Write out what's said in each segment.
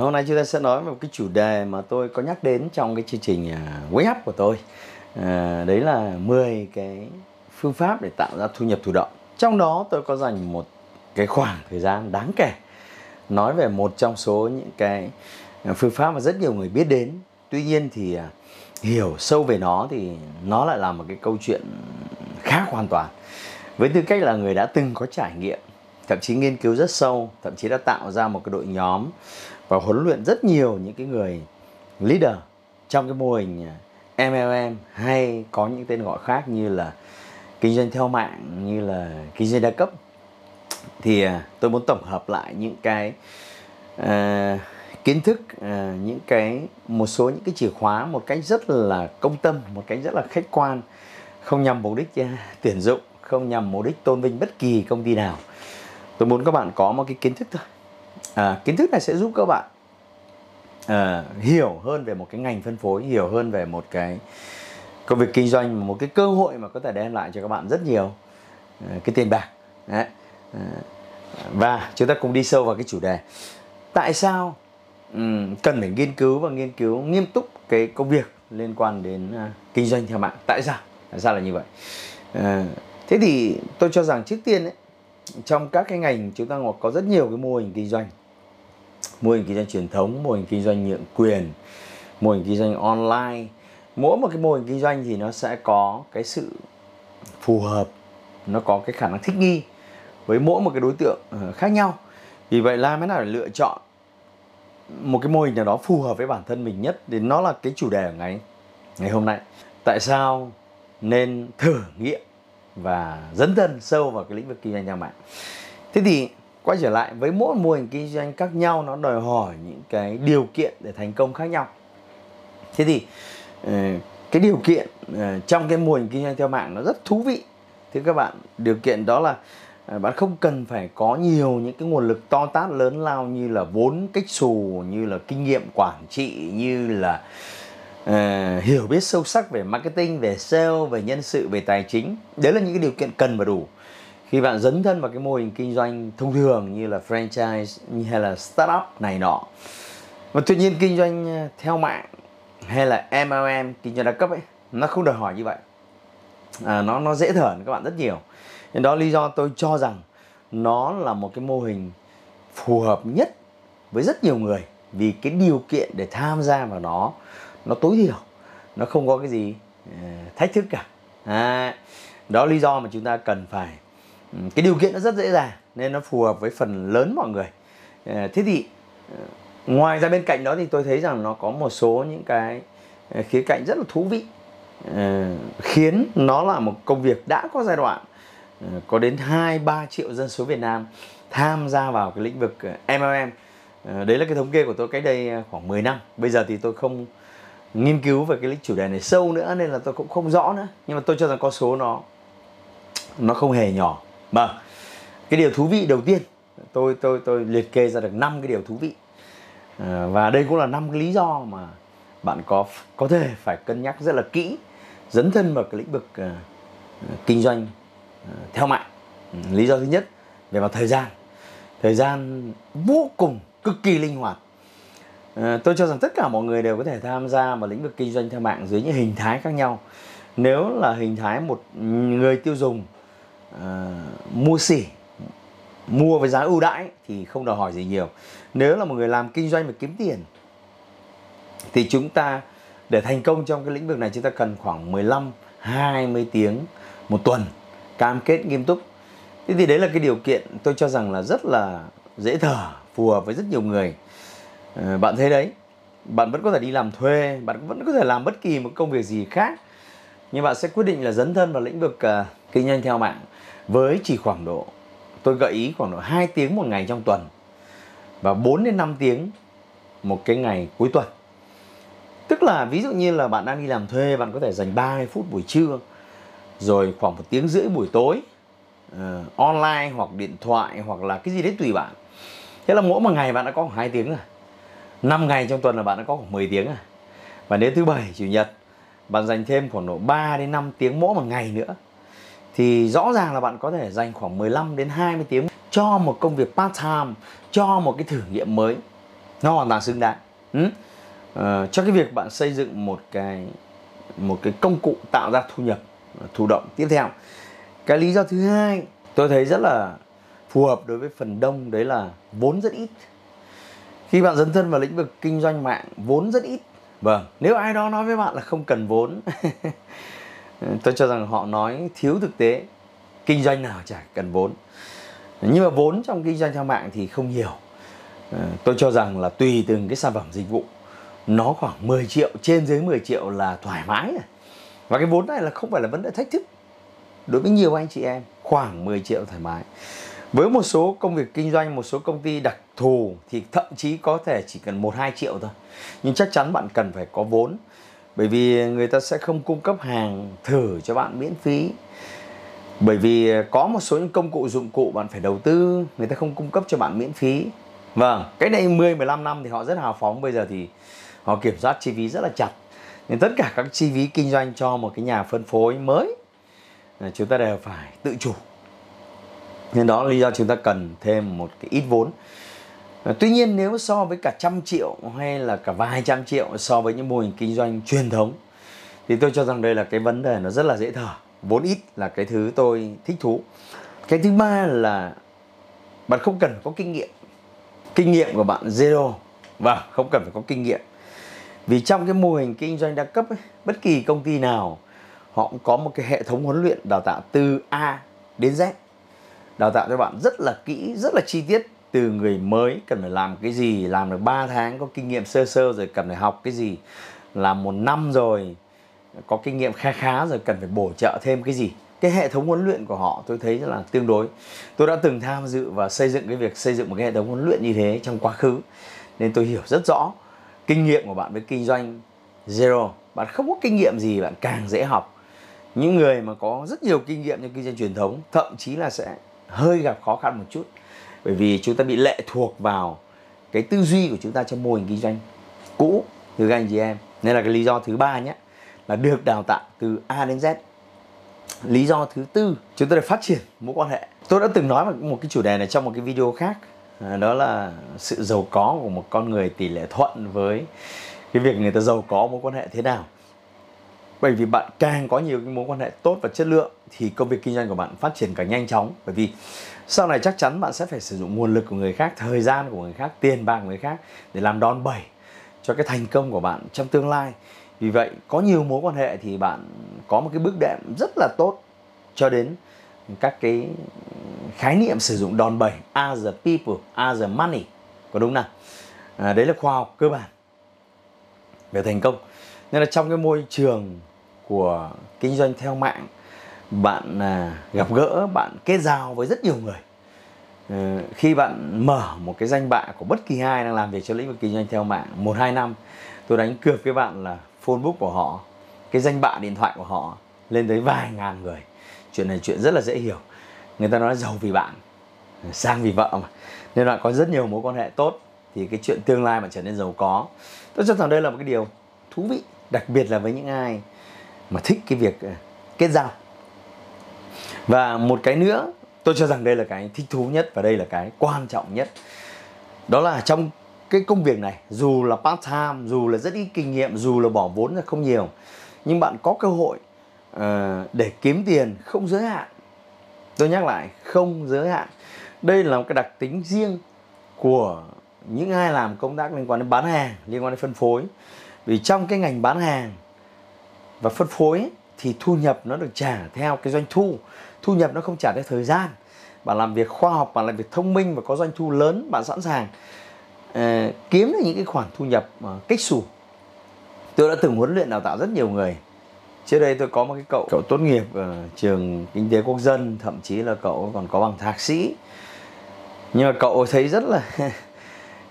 Hôm nay chúng ta sẽ nói về một cái chủ đề mà tôi có nhắc đến trong cái chương trình à, Wake Up của tôi. À, đấy là 10 cái phương pháp để tạo ra thu nhập thụ động. Trong đó tôi có dành một cái khoảng thời gian đáng kể nói về một trong số những cái à, phương pháp mà rất nhiều người biết đến. Tuy nhiên thì à, hiểu sâu về nó thì nó lại là một cái câu chuyện khác hoàn toàn. Với tư cách là người đã từng có trải nghiệm thậm chí nghiên cứu rất sâu thậm chí đã tạo ra một cái đội nhóm và huấn luyện rất nhiều những cái người leader trong cái mô hình à, MLM hay có những tên gọi khác như là kinh doanh theo mạng như là kinh doanh đa cấp. Thì à, tôi muốn tổng hợp lại những cái uh, kiến thức uh, những cái một số những cái chìa khóa một cách rất là công tâm một cách rất là khách quan không nhằm mục đích uh, tuyển dụng không nhằm mục đích tôn vinh bất kỳ công ty nào. Tôi muốn các bạn có một cái kiến thức thôi à, kiến thức này sẽ giúp các bạn à, hiểu hơn về một cái ngành phân phối hiểu hơn về một cái công việc kinh doanh một cái cơ hội mà có thể đem lại cho các bạn rất nhiều à, cái tiền bạc. Đấy. À, và chúng ta cùng đi sâu vào cái chủ đề. Tại sao um, cần phải nghiên cứu và nghiên cứu nghiêm túc cái công việc liên quan đến uh, kinh doanh theo mạng? Tại sao? Tại sao là như vậy? À, thế thì tôi cho rằng trước tiên ấy, trong các cái ngành chúng ta có rất nhiều cái mô hình kinh doanh mô hình kinh doanh truyền thống, mô hình kinh doanh nhượng quyền, mô hình kinh doanh online. Mỗi một cái mô hình kinh doanh thì nó sẽ có cái sự phù hợp, nó có cái khả năng thích nghi với mỗi một cái đối tượng ờ, khác nhau. Vì vậy làm thế nào để lựa chọn một cái mô hình nào đó phù hợp với bản thân mình nhất thì nó là cái chủ đề của ngày ngày hôm nay. Tại sao nên thử nghiệm và dấn thân sâu vào cái lĩnh vực kinh doanh nhà mạng thế thì quay trở lại với mỗi mô hình kinh doanh khác nhau nó đòi hỏi những cái điều kiện để thành công khác nhau. Thế thì ờ, cái điều kiện ờ, trong cái mô hình kinh doanh theo mạng nó rất thú vị. Thưa các bạn điều kiện đó là ờ, bạn không cần phải có nhiều những cái nguồn lực to tát lớn lao như là vốn cách xù như là kinh nghiệm quản trị như là uh, hiểu biết sâu sắc về marketing về sale về nhân sự về tài chính. Đấy là những cái điều kiện cần và đủ khi bạn dấn thân vào cái mô hình kinh doanh thông thường như là franchise hay là startup này nọ. Và tuy nhiên kinh doanh ờ, theo mạng hay là MLM kinh doanh đa cấp ấy nó không đòi hỏi như vậy. À, nó nó dễ thở các bạn rất nhiều. Nên đó lý do tôi cho rằng nó là một cái mô hình phù hợp nhất với rất nhiều người vì cái điều kiện để tham gia vào nó nó tối thiểu nó không có cái gì ờ, thách thức cả. À, đó lý do mà chúng ta cần phải cái điều kiện nó rất dễ dàng nên nó phù hợp với phần lớn mọi người. Ờ, thế thì ờ, ngoài ra bên cạnh đó thì tôi thấy rằng nó có một số những cái ờ, khía cạnh rất là thú vị khiến nó là một công việc đã có giai đoạn có đến 2 3 triệu dân số Việt Nam tham gia vào cái lĩnh vực MLM đấy là cái thống kê của tôi cách đây khoảng 10 năm. Bây giờ thì tôi không nghiên cứu về cái chủ đề này sâu nữa nên là tôi cũng không rõ nữa. Nhưng mà tôi cho rằng con số nó nó không hề nhỏ vâng, cái điều thú vị đầu tiên tôi tôi tôi liệt kê ra được năm cái điều thú vị. À, và đây cũng là năm cái lý do mà bạn có có thể phải cân nhắc rất là kỹ dấn thân vào cái lĩnh vực uh, kinh doanh uh, theo mạng. Ừ, lý do thứ nhất về mặt thời gian. Thời gian vô cùng cực kỳ linh hoạt. Ờ, tôi cho rằng tất cả mọi người đều có thể tham gia vào lĩnh vực kinh doanh theo mạng dưới những hình thái khác nhau. Nếu là hình thái một người tiêu dùng uh, mua xỉ mua với giá ưu đãi thì không đòi hỏi gì nhiều. Nếu là một người làm kinh doanh mà kiếm tiền thì chúng ta để thành công trong cái lĩnh vực này chúng ta cần khoảng 15 20 tiếng một tuần cam kết nghiêm túc. Thế thì đấy là cái điều kiện tôi cho rằng là rất là dễ thở phù hợp với rất nhiều người. Ờ, bạn thấy đấy bạn vẫn có thể đi làm thuê bạn vẫn có thể làm bất kỳ một công việc gì khác nhưng bạn sẽ quyết định là dấn thân vào lĩnh vực uh, kinh doanh theo mạng với chỉ khoảng độ tôi gợi ý khoảng độ 2 tiếng một ngày trong tuần và 4 đến 5 tiếng một cái ngày cuối tuần. Tức là ví dụ như là bạn đang đi làm thuê bạn có thể dành 30 phút buổi trưa rồi khoảng một tiếng rưỡi buổi tối uh, online hoặc điện thoại hoặc là cái gì đấy tùy bạn. Thế là mỗi một ngày bạn đã có khoảng 2 tiếng rồi. 5 ngày trong tuần là bạn đã có khoảng 10 tiếng rồi. và nếu thứ bảy chủ nhật bạn dành thêm khoảng độ 3 đến 5 tiếng mỗi một ngày nữa thì rõ ràng là bạn có thể dành khoảng 15 đến 20 tiếng cho một công việc part time cho một cái thử nghiệm mới. Nó hoàn toàn xứng đáng. Ừ? à, cho cái việc bạn xây dựng một cái một cái công cụ tạo ra thu nhập ờ, thụ động tiếp theo. Cái lý do thứ hai tôi thấy rất là phù hợp đối với phần đông đấy là vốn rất ít. Khi bạn dấn thân vào lĩnh vực kinh doanh mạng vốn rất ít. Vâng nếu ai đó nói với bạn là không cần vốn Ờ, tôi cho rằng họ nói thiếu thực tế, kinh doanh nào chả cần vốn. Nhưng mà vốn trong kinh doanh trang mạng thì không nhiều. Ờ, tôi cho rằng là tùy từng cái sản phẩm dịch vụ, nó khoảng 10 triệu, trên dưới 10 triệu là thoải mái rồi. Và cái vốn này là không phải là vấn đề thách thức đối với nhiều anh chị em, khoảng 10 triệu thoải mái. Với một số công việc kinh doanh, một số công ty đặc thù thì thậm chí có thể chỉ cần 1 2 triệu thôi. Nhưng chắc chắn bạn cần phải có vốn bởi vì người ta sẽ không cung cấp hàng thử cho bạn miễn phí. Bởi vì có một số những công cụ dụng cụ bạn phải đầu tư, người ta không cung cấp cho bạn miễn phí. Vâng cái này 10 15 năm thì họ rất hào phóng. Bây giờ thì họ kiểm soát chi phí rất là chặt. Nên tất cả các chi phí kinh doanh cho một cái nhà phân phối mới chúng ta đều phải tự chủ. Nên đó là lý do chúng ta cần thêm một cái ít vốn. Ờ, tuy nhiên nếu so với cả trăm triệu hay là cả vài trăm triệu so với những mô hình kinh doanh truyền thống thì tôi cho rằng đây là cái vấn đề nó rất là dễ thở. Vốn ít là cái thứ tôi thích thú. Cái thứ ba là bạn không cần có kinh nghiệm. Kinh nghiệm của bạn zero. Và không cần phải có kinh nghiệm. Vì trong cái mô hình kinh doanh đa cấp ấy, bất kỳ công ty nào họ cũng có một cái hệ thống huấn luyện đào tạo từ A đến Z đào tạo cho bạn rất là kỹ rất là chi tiết từ người mới, cần phải làm cái gì, làm được 3 tháng, có kinh nghiệm sơ sơ rồi cần phải học cái gì. Làm một năm rồi, có kinh nghiệm khá khá rồi cần phải bổ trợ thêm cái gì. Cái hệ thống huấn luyện của họ tôi thấy là tương đối. Tôi đã từng tham dự và xây dựng cái việc xây dựng một cái hệ thống huấn luyện như thế trong quá khứ, nên tôi hiểu rất rõ kinh nghiệm của bạn với kinh doanh zero. Bạn không có kinh nghiệm gì, bạn càng dễ học. Những người mà có rất nhiều kinh nghiệm trong kinh doanh truyền thống, thậm chí là sẽ hơi gặp khó khăn một chút bởi vì chúng ta bị lệ thuộc vào cái tư duy của chúng ta trong mô hình kinh doanh cũ từ các anh chị em. Nên là cái lý do thứ ba nhé là được đào tạo từ A đến Z. Lý do thứ tư chúng ta được phát triển mối quan hệ. Tôi đã từng nói một cái chủ đề này trong một cái video khác. À, đó là sự giàu có của một con người tỷ lệ thuận với cái việc người ta giàu có mối quan hệ thế nào bởi vì bạn càng có nhiều cái mối quan hệ tốt và chất lượng thì công việc kinh doanh của bạn phát triển càng nhanh chóng. Bởi vì sau này chắc chắn bạn sẽ phải sử dụng nguồn lực của người khác thời gian của người khác tiền bạc của người khác để làm đòn bẩy cho cái thành công của bạn trong tương lai. Vì vậy có nhiều mối quan hệ thì bạn có một cái bước đệm rất là tốt cho đến các cái khái niệm sử dụng đòn bẩy as the people as the money. Có đúng nào? À, đấy là khoa học cơ bản về thành công. Nên là trong cái môi trường của kinh doanh theo mạng. Bạn à, gặp gỡ, bạn kết giao với rất nhiều người. Ờ, khi bạn mở một cái danh bạ của bất kỳ ai đang làm việc trong lĩnh vực kinh doanh theo mạng một hai năm, tôi đánh cược với bạn là phone book của họ, cái danh bạ điện thoại của họ lên tới vài ngàn người. Chuyện này chuyện rất là dễ hiểu. Người ta nói giàu vì bạn, sang vì vợ mà. Nên là có rất nhiều mối quan hệ tốt, thì cái chuyện tương lai mà trở nên giàu có. Tôi cho rằng đây là một cái điều thú vị, đặc biệt là với những ai mà thích cái việc ờ, kết giao. Và một cái nữa tôi cho rằng đây là cái thích thú nhất và đây là cái quan trọng nhất. Đó là trong cái công việc này dù là part time dù là rất ít kinh nghiệm dù là bỏ vốn ra không nhiều nhưng bạn có cơ hội uh, để kiếm tiền không giới hạn. Tôi nhắc lại không giới hạn. Đây là một cái đặc tính riêng của những ai làm công tác liên quan đến bán hàng liên quan đến phân phối. Vì trong cái ngành bán hàng và phân phối thì thu nhập nó được trả theo cái doanh thu. Thu nhập nó không trả theo thời gian. Bạn làm việc khoa học bạn làm việc thông minh và có doanh thu lớn bạn sẵn sàng uh, kiếm được những cái khoản thu nhập uh, cách xù. Tôi đã từng huấn luyện đào tạo rất nhiều người. Trước đây tôi có một cái cậu cậu tốt nghiệp ở trường kinh tế quốc dân thậm chí là cậu còn có bằng thạc sĩ. Nhưng mà cậu thấy rất là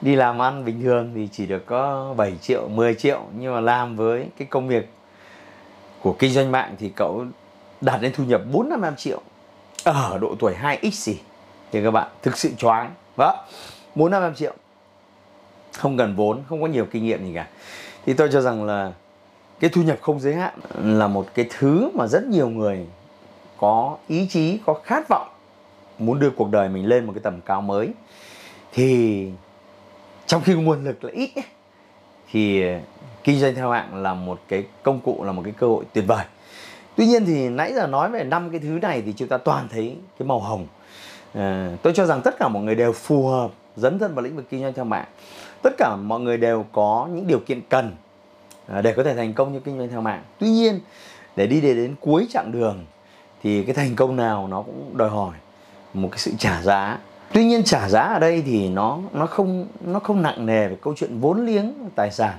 đi làm ăn bình thường thì chỉ được có 7 triệu 10 triệu. Nhưng mà làm với cái công việc của kinh doanh mạng thì cậu đạt đến thu nhập 4 5 triệu ở độ tuổi 2x gì. Thì các bạn thực sự choáng. Đó 4 5 triệu. Không cần vốn không có nhiều kinh nghiệm gì cả. Thì tôi cho rằng là cái thu nhập không giới hạn là một cái thứ mà rất nhiều người có ý chí có khát vọng muốn đưa cuộc đời mình lên một cái tầm cao mới. Thì trong khi nguồn lực là ít ấy, thì kinh doanh theo hạng là một cái công cụ là một cái cơ hội tuyệt vời. Tuy nhiên thì nãy giờ nói về năm cái thứ này thì chúng ta toàn thấy cái màu hồng. À, tôi cho rằng tất cả mọi người đều phù hợp dấn thân vào lĩnh vực kinh doanh theo mạng. Tất cả mọi người đều có những điều kiện cần ờ, để có thể thành công như kinh doanh theo mạng. Tuy nhiên để đi đến cuối chặng đường thì cái thành công nào nó cũng đòi hỏi một cái sự trả giá. Tuy nhiên trả giá ở đây thì nó nó không nó không nặng nề về câu chuyện vốn liếng tài sản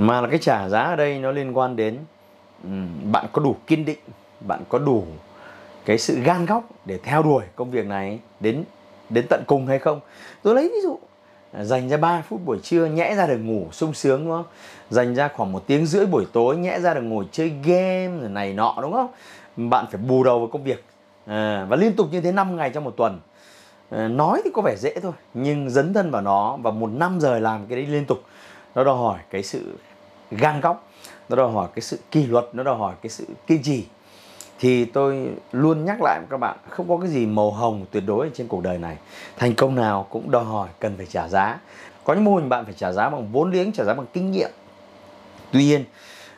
mà là cái trả giá ở đây nó liên quan đến ừ, bạn có đủ kiên định bạn có đủ cái sự gan góc để theo đuổi công việc này đến đến tận cùng hay không? Tôi lấy ví dụ dành ra 3 phút buổi trưa nhẽ ra được ngủ sung sướng đúng không? Dành ra khoảng một tiếng rưỡi buổi tối nhẽ ra được ngồi chơi game rồi này nọ đúng không? Bạn phải bù đầu vào công việc à, và liên tục như thế 5 ngày trong một tuần. À, nói thì có vẻ dễ thôi nhưng dấn thân vào nó và một năm giờ làm cái đấy liên tục nó đòi hỏi cái sự gan góc, nó đòi hỏi cái sự kỷ luật, nó đòi hỏi cái sự kiên trì. Thì tôi luôn nhắc lại với các bạn, không có cái gì màu hồng tuyệt đối trên cuộc đời này. Thành công nào cũng đòi hỏi cần phải trả giá. Có những mô hình bạn phải trả giá bằng vốn liếng, trả giá bằng kinh nghiệm. Tuy nhiên,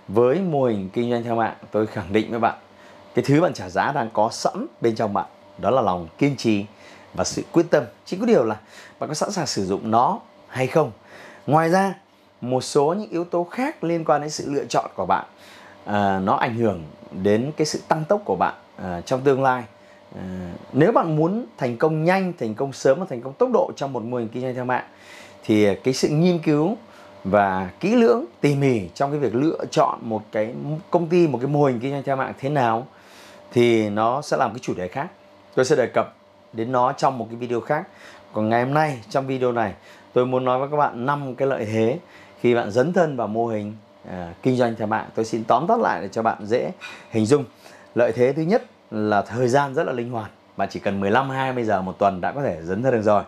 với mô hình kinh doanh theo mạng, tôi khẳng định với bạn, cái thứ bạn trả giá đang có sẵn bên trong bạn, đó là lòng kiên trì và sự quyết tâm. Chỉ có điều là bạn có sẵn sàng sử dụng nó hay không. Ngoài ra một số những yếu tố khác liên quan đến sự lựa chọn của bạn. À, nó ảnh hưởng đến cái sự tăng tốc của bạn à, trong tương lai. À, nếu bạn muốn thành công nhanh thành công sớm và thành công tốc độ trong một mô hình kinh doanh theo mạng thì cái sự nghiên cứu và kỹ lưỡng tỉ mỉ trong cái việc lựa chọn một cái công ty một cái mô hình kinh doanh theo mạng thế nào thì nó sẽ làm cái chủ đề khác. Tôi sẽ đề cập đến nó trong một cái video khác. Còn ngày hôm nay trong video này tôi muốn nói với các bạn năm cái lợi thế khi bạn dấn thân vào mô hình à, kinh doanh theo mạng tôi xin tóm tắt lại để cho bạn dễ hình dung. Lợi thế thứ nhất là thời gian rất là linh hoạt. Bạn chỉ cần 15 20 giờ một tuần đã có thể dấn thân được rồi.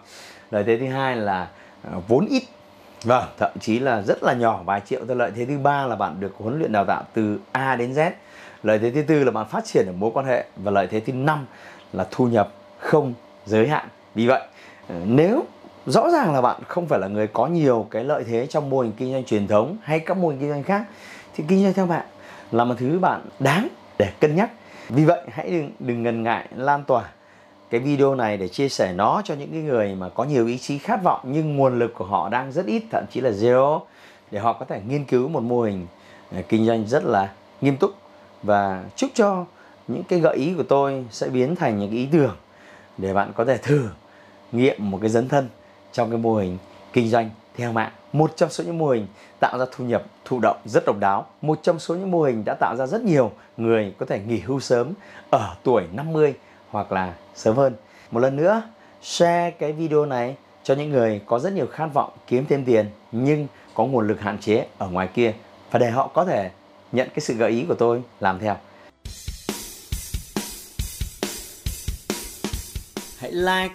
Lợi thế thứ hai là à, vốn ít. Vâng thậm chí là rất là nhỏ vài triệu. Thôi lợi thế thứ ba là bạn được huấn luyện đào tạo từ A đến Z. Lợi thế thứ tư là bạn phát triển được mối quan hệ. Và lợi thế thứ năm là thu nhập không giới hạn. Vì vậy à, nếu rõ ràng là bạn không phải là người có nhiều cái lợi thế trong mô hình kinh doanh truyền thống hay các mô hình kinh doanh khác. Thì kinh doanh theo bạn là một thứ bạn đáng để cân nhắc. Vì vậy, hãy đừng đừng ngần ngại lan tỏa cái video này để chia sẻ nó cho những cái người mà có nhiều ý chí khát vọng nhưng nguồn lực của họ đang rất ít, thậm chí là zero, để họ có thể nghiên cứu một mô hình à, kinh doanh rất là nghiêm túc. Và chúc cho những cái gợi ý của tôi sẽ biến thành những cái ý tưởng để bạn có thể thử nghiệm một cái dấn thân trong cái mô hình kinh doanh theo mạng. Một trong số những mô hình tạo ra thu nhập, thụ động rất độc đáo. Một trong số những mô hình đã tạo ra rất nhiều người có thể nghỉ hưu sớm ở tuổi 50 hoặc là sớm hơn. Một lần nữa, share cái video này cho những người có rất nhiều khát vọng kiếm thêm tiền nhưng có nguồn lực hạn chế ở ngoài kia và để họ có thể nhận cái sự gợi ý của tôi làm theo. Hãy like